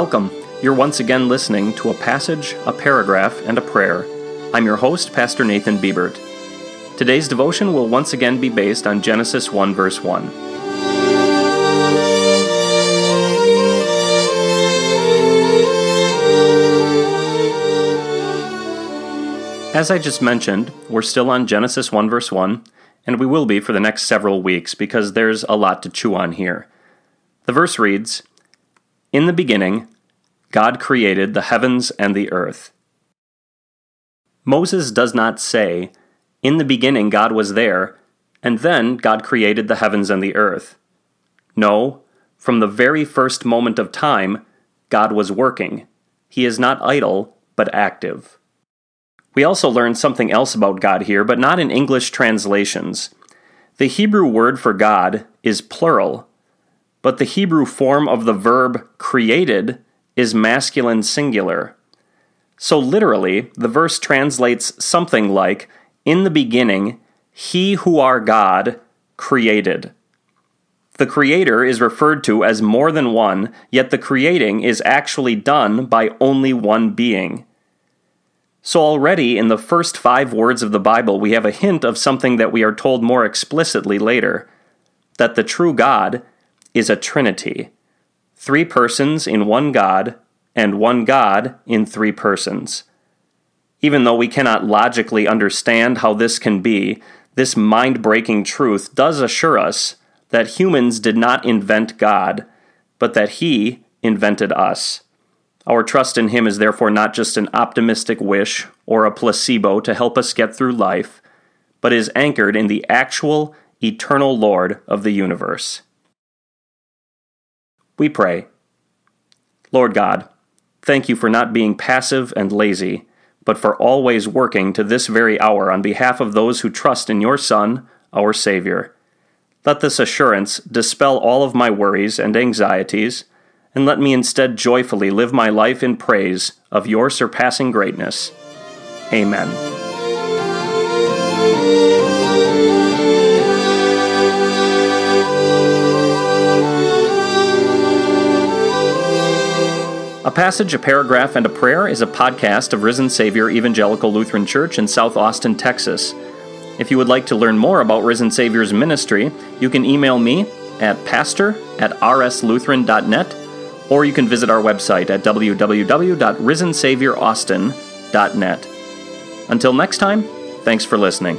Welcome. You're once again listening to a passage, a paragraph, and a prayer. I'm your host, Pastor Nathan Biebert. Today's devotion will once again be based on Genesis 1, verse 1. As I just mentioned, we're still on Genesis 1, verse 1, and we will be for the next several weeks because there's a lot to chew on here. The verse reads In the beginning, God created the heavens and the earth. Moses does not say, In the beginning God was there, and then God created the heavens and the earth. No, from the very first moment of time, God was working. He is not idle, but active. We also learn something else about God here, but not in English translations. The Hebrew word for God is plural, but the Hebrew form of the verb created is masculine singular. So literally, the verse translates something like In the beginning, he who are God created. The creator is referred to as more than one, yet the creating is actually done by only one being. So, already in the first five words of the Bible, we have a hint of something that we are told more explicitly later that the true God is a trinity three persons in one God, and one God in three persons. Even though we cannot logically understand how this can be, this mind breaking truth does assure us that humans did not invent God, but that He invented us. Our trust in Him is therefore not just an optimistic wish or a placebo to help us get through life, but is anchored in the actual, eternal Lord of the universe. We pray. Lord God, thank you for not being passive and lazy, but for always working to this very hour on behalf of those who trust in your Son, our Savior. Let this assurance dispel all of my worries and anxieties, and let me instead joyfully live my life in praise of your surpassing greatness. Amen. A Passage, a Paragraph, and a Prayer is a podcast of Risen Savior Evangelical Lutheran Church in South Austin, Texas. If you would like to learn more about Risen Savior's ministry, you can email me at pastor at rslutheran.net or you can visit our website at www.risensavioraustin.net. Until next time, thanks for listening.